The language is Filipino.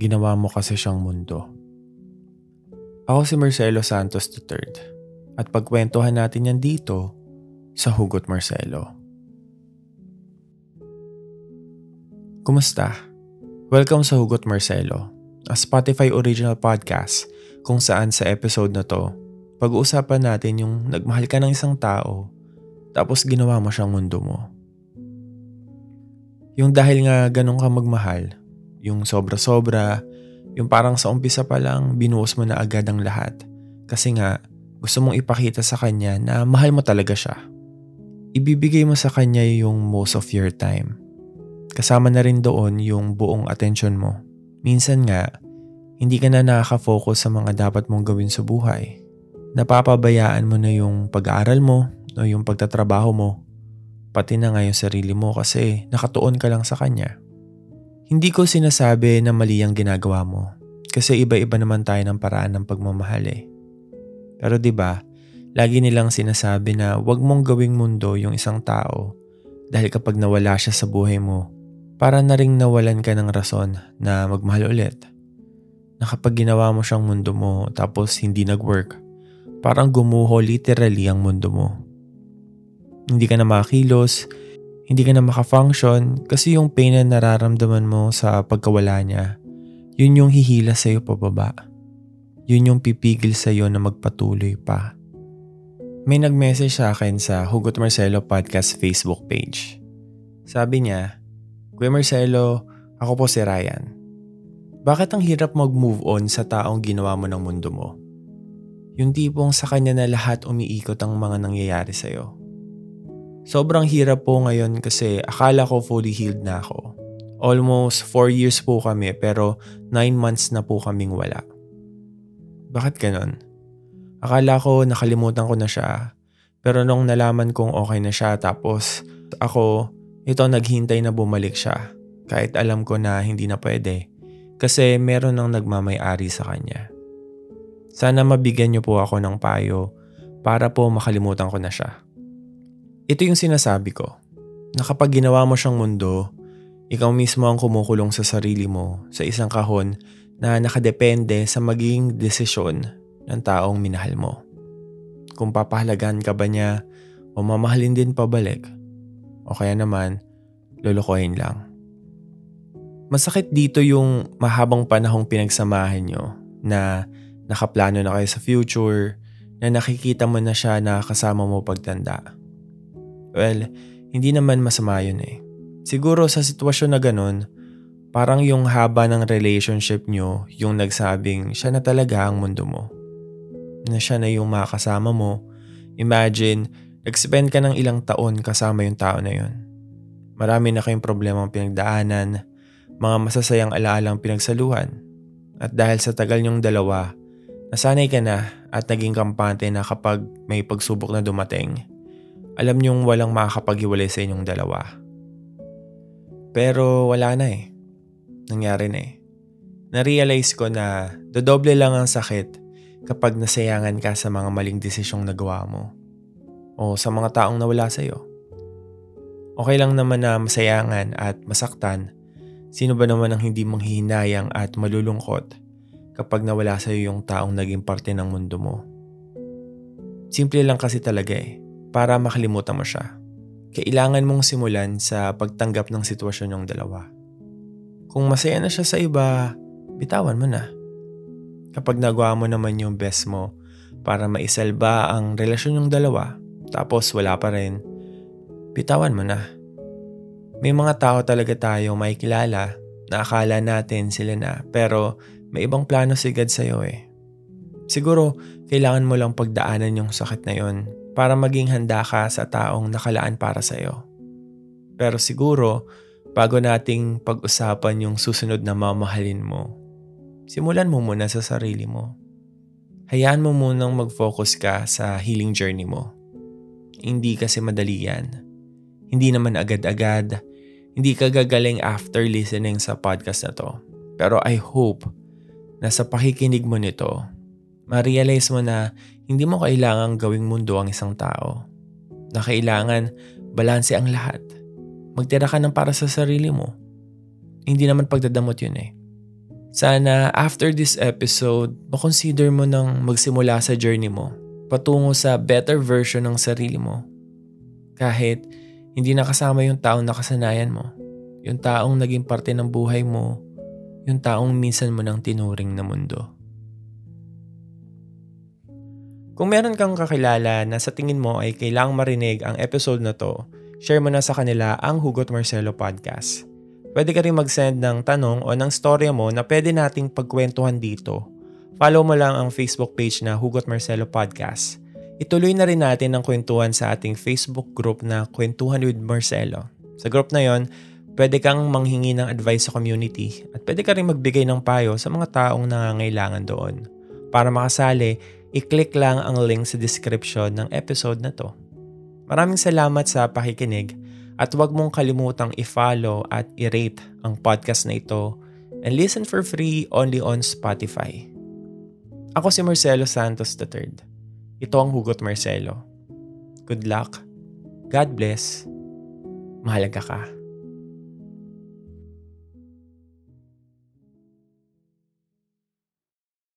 ginawa mo kasi siyang mundo. Ako si Marcelo Santos III at pagkwentuhan natin yan dito sa Hugot Marcelo. Kumusta? Welcome sa Hugot Marcelo, a Spotify original podcast kung saan sa episode na to, pag-uusapan natin yung nagmahal ka ng isang tao tapos ginawa mo siyang mundo mo. Yung dahil nga ganun ka magmahal, yung sobra-sobra, yung parang sa umpisa pa lang binuhos mo na agad ang lahat. Kasi nga, gusto mong ipakita sa kanya na mahal mo talaga siya. Ibibigay mo sa kanya yung most of your time. Kasama na rin doon yung buong attention mo. Minsan nga, hindi ka na nakaka-focus sa mga dapat mong gawin sa buhay. Napapabayaan mo na yung pag-aaral mo o yung pagtatrabaho mo pati na nga yung sarili mo kasi nakatuon ka lang sa kanya. Hindi ko sinasabi na mali ang ginagawa mo kasi iba-iba naman tayo ng paraan ng pagmamahal eh. Pero 'di ba, lagi nilang sinasabi na huwag mong gawing mundo yung isang tao dahil kapag nawala siya sa buhay mo, para na ring nawalan ka ng rason na magmahal ulit. Na kapag ginawa mo siyang mundo mo tapos hindi nag-work, parang gumuho literally ang mundo mo. Hindi ka na makakilos, hindi ka na makafunction kasi yung pain na nararamdaman mo sa pagkawala niya, yun yung hihila sa'yo pababa. Yun yung pipigil sa'yo na magpatuloy pa. May nag-message sa akin sa Hugot Marcelo Podcast Facebook page. Sabi niya, Kuya Marcelo, ako po si Ryan. Bakit ang hirap mag-move on sa taong ginawa mo ng mundo mo? Yung tipong sa kanya na lahat umiikot ang mga nangyayari sa'yo. Sobrang hirap po ngayon kasi akala ko fully healed na ako. Almost 4 years po kami pero 9 months na po kaming wala. Bakit ganon? Akala ko nakalimutan ko na siya. Pero nung nalaman kong okay na siya tapos ako, ito naghintay na bumalik siya. Kahit alam ko na hindi na pwede. Kasi meron nang nagmamay-ari sa kanya. Sana mabigyan niyo po ako ng payo para po makalimutan ko na siya. Ito yung sinasabi ko, na kapag ginawa mo siyang mundo, ikaw mismo ang kumukulong sa sarili mo sa isang kahon na nakadepende sa magiging desisyon ng taong minahal mo. Kung papahalagan ka ba niya o mamahalin din pabalik, o kaya naman, lulukohin lang. Masakit dito yung mahabang panahong pinagsamahan nyo na nakaplano na kayo sa future, na nakikita mo na siya na kasama mo pagtanda. Well, hindi naman masama yun eh. Siguro sa sitwasyon na ganun, parang yung haba ng relationship nyo yung nagsabing siya na talaga ang mundo mo. Na siya na yung makasama mo. Imagine, nag-spend ka ng ilang taon kasama yung tao na yun. Marami na kayong problemang pinagdaanan, mga masasayang alaalang pinagsaluhan. At dahil sa tagal nyong dalawa, nasanay ka na at naging kampante na kapag may pagsubok na dumating, alam niyong walang makakapaghiwalay sa inyong dalawa. Pero wala na eh. Nangyari na eh. Na-realize ko na dodoble lang ang sakit kapag nasayangan ka sa mga maling desisyong nagawa mo o sa mga taong nawala sa iyo. Okay lang naman na masayangan at masaktan. Sino ba naman ang hindi manghihinayang at malulungkot kapag nawala sa iyo yung taong naging parte ng mundo mo? Simple lang kasi talaga eh para makalimutan mo siya. Kailangan mong simulan sa pagtanggap ng sitwasyon ng dalawa. Kung masaya na siya sa iba, bitawan mo na. Kapag nagawa mo naman yung best mo para maisalba ang relasyon ng dalawa, tapos wala pa rin, bitawan mo na. May mga tao talaga tayo may kilala na akala natin sila na pero may ibang plano si God sa'yo eh. Siguro, kailangan mo lang pagdaanan yung sakit na yon para maging handa ka sa taong nakalaan para sa iyo. Pero siguro, bago nating pag-usapan yung susunod na mamahalin mo, simulan mo muna sa sarili mo. Hayaan mo munang mag-focus ka sa healing journey mo. Hindi kasi madali yan. Hindi naman agad-agad. Hindi ka gagaling after listening sa podcast na to. Pero I hope na sa pakikinig mo nito, ma-realize mo na hindi mo kailangang gawing mundo ang isang tao. Na kailangan balanse ang lahat. Magtira ka ng para sa sarili mo. Hindi naman pagdadamot yun eh. Sana after this episode, makonsider mo nang magsimula sa journey mo patungo sa better version ng sarili mo. Kahit hindi nakasama yung taong nakasanayan mo, yung taong naging parte ng buhay mo, yung taong minsan mo nang tinuring na mundo. Kung meron kang kakilala na sa tingin mo ay kailangang marinig ang episode na to, share mo na sa kanila ang Hugot Marcelo Podcast. Pwede ka rin mag-send ng tanong o ng storya mo na pwede nating pagkwentuhan dito. Follow mo lang ang Facebook page na Hugot Marcelo Podcast. Ituloy na rin natin ang kwentuhan sa ating Facebook group na Kwentuhan with Marcelo. Sa group na yon, pwede kang manghingi ng advice sa community at pwede ka rin magbigay ng payo sa mga taong nangangailangan doon. Para makasali, i-click lang ang link sa description ng episode na to. Maraming salamat sa pakikinig at huwag mong kalimutang i-follow at i-rate ang podcast na ito and listen for free only on Spotify. Ako si Marcelo Santos III. Ito ang Hugot Marcelo. Good luck. God bless. Mahalaga ka.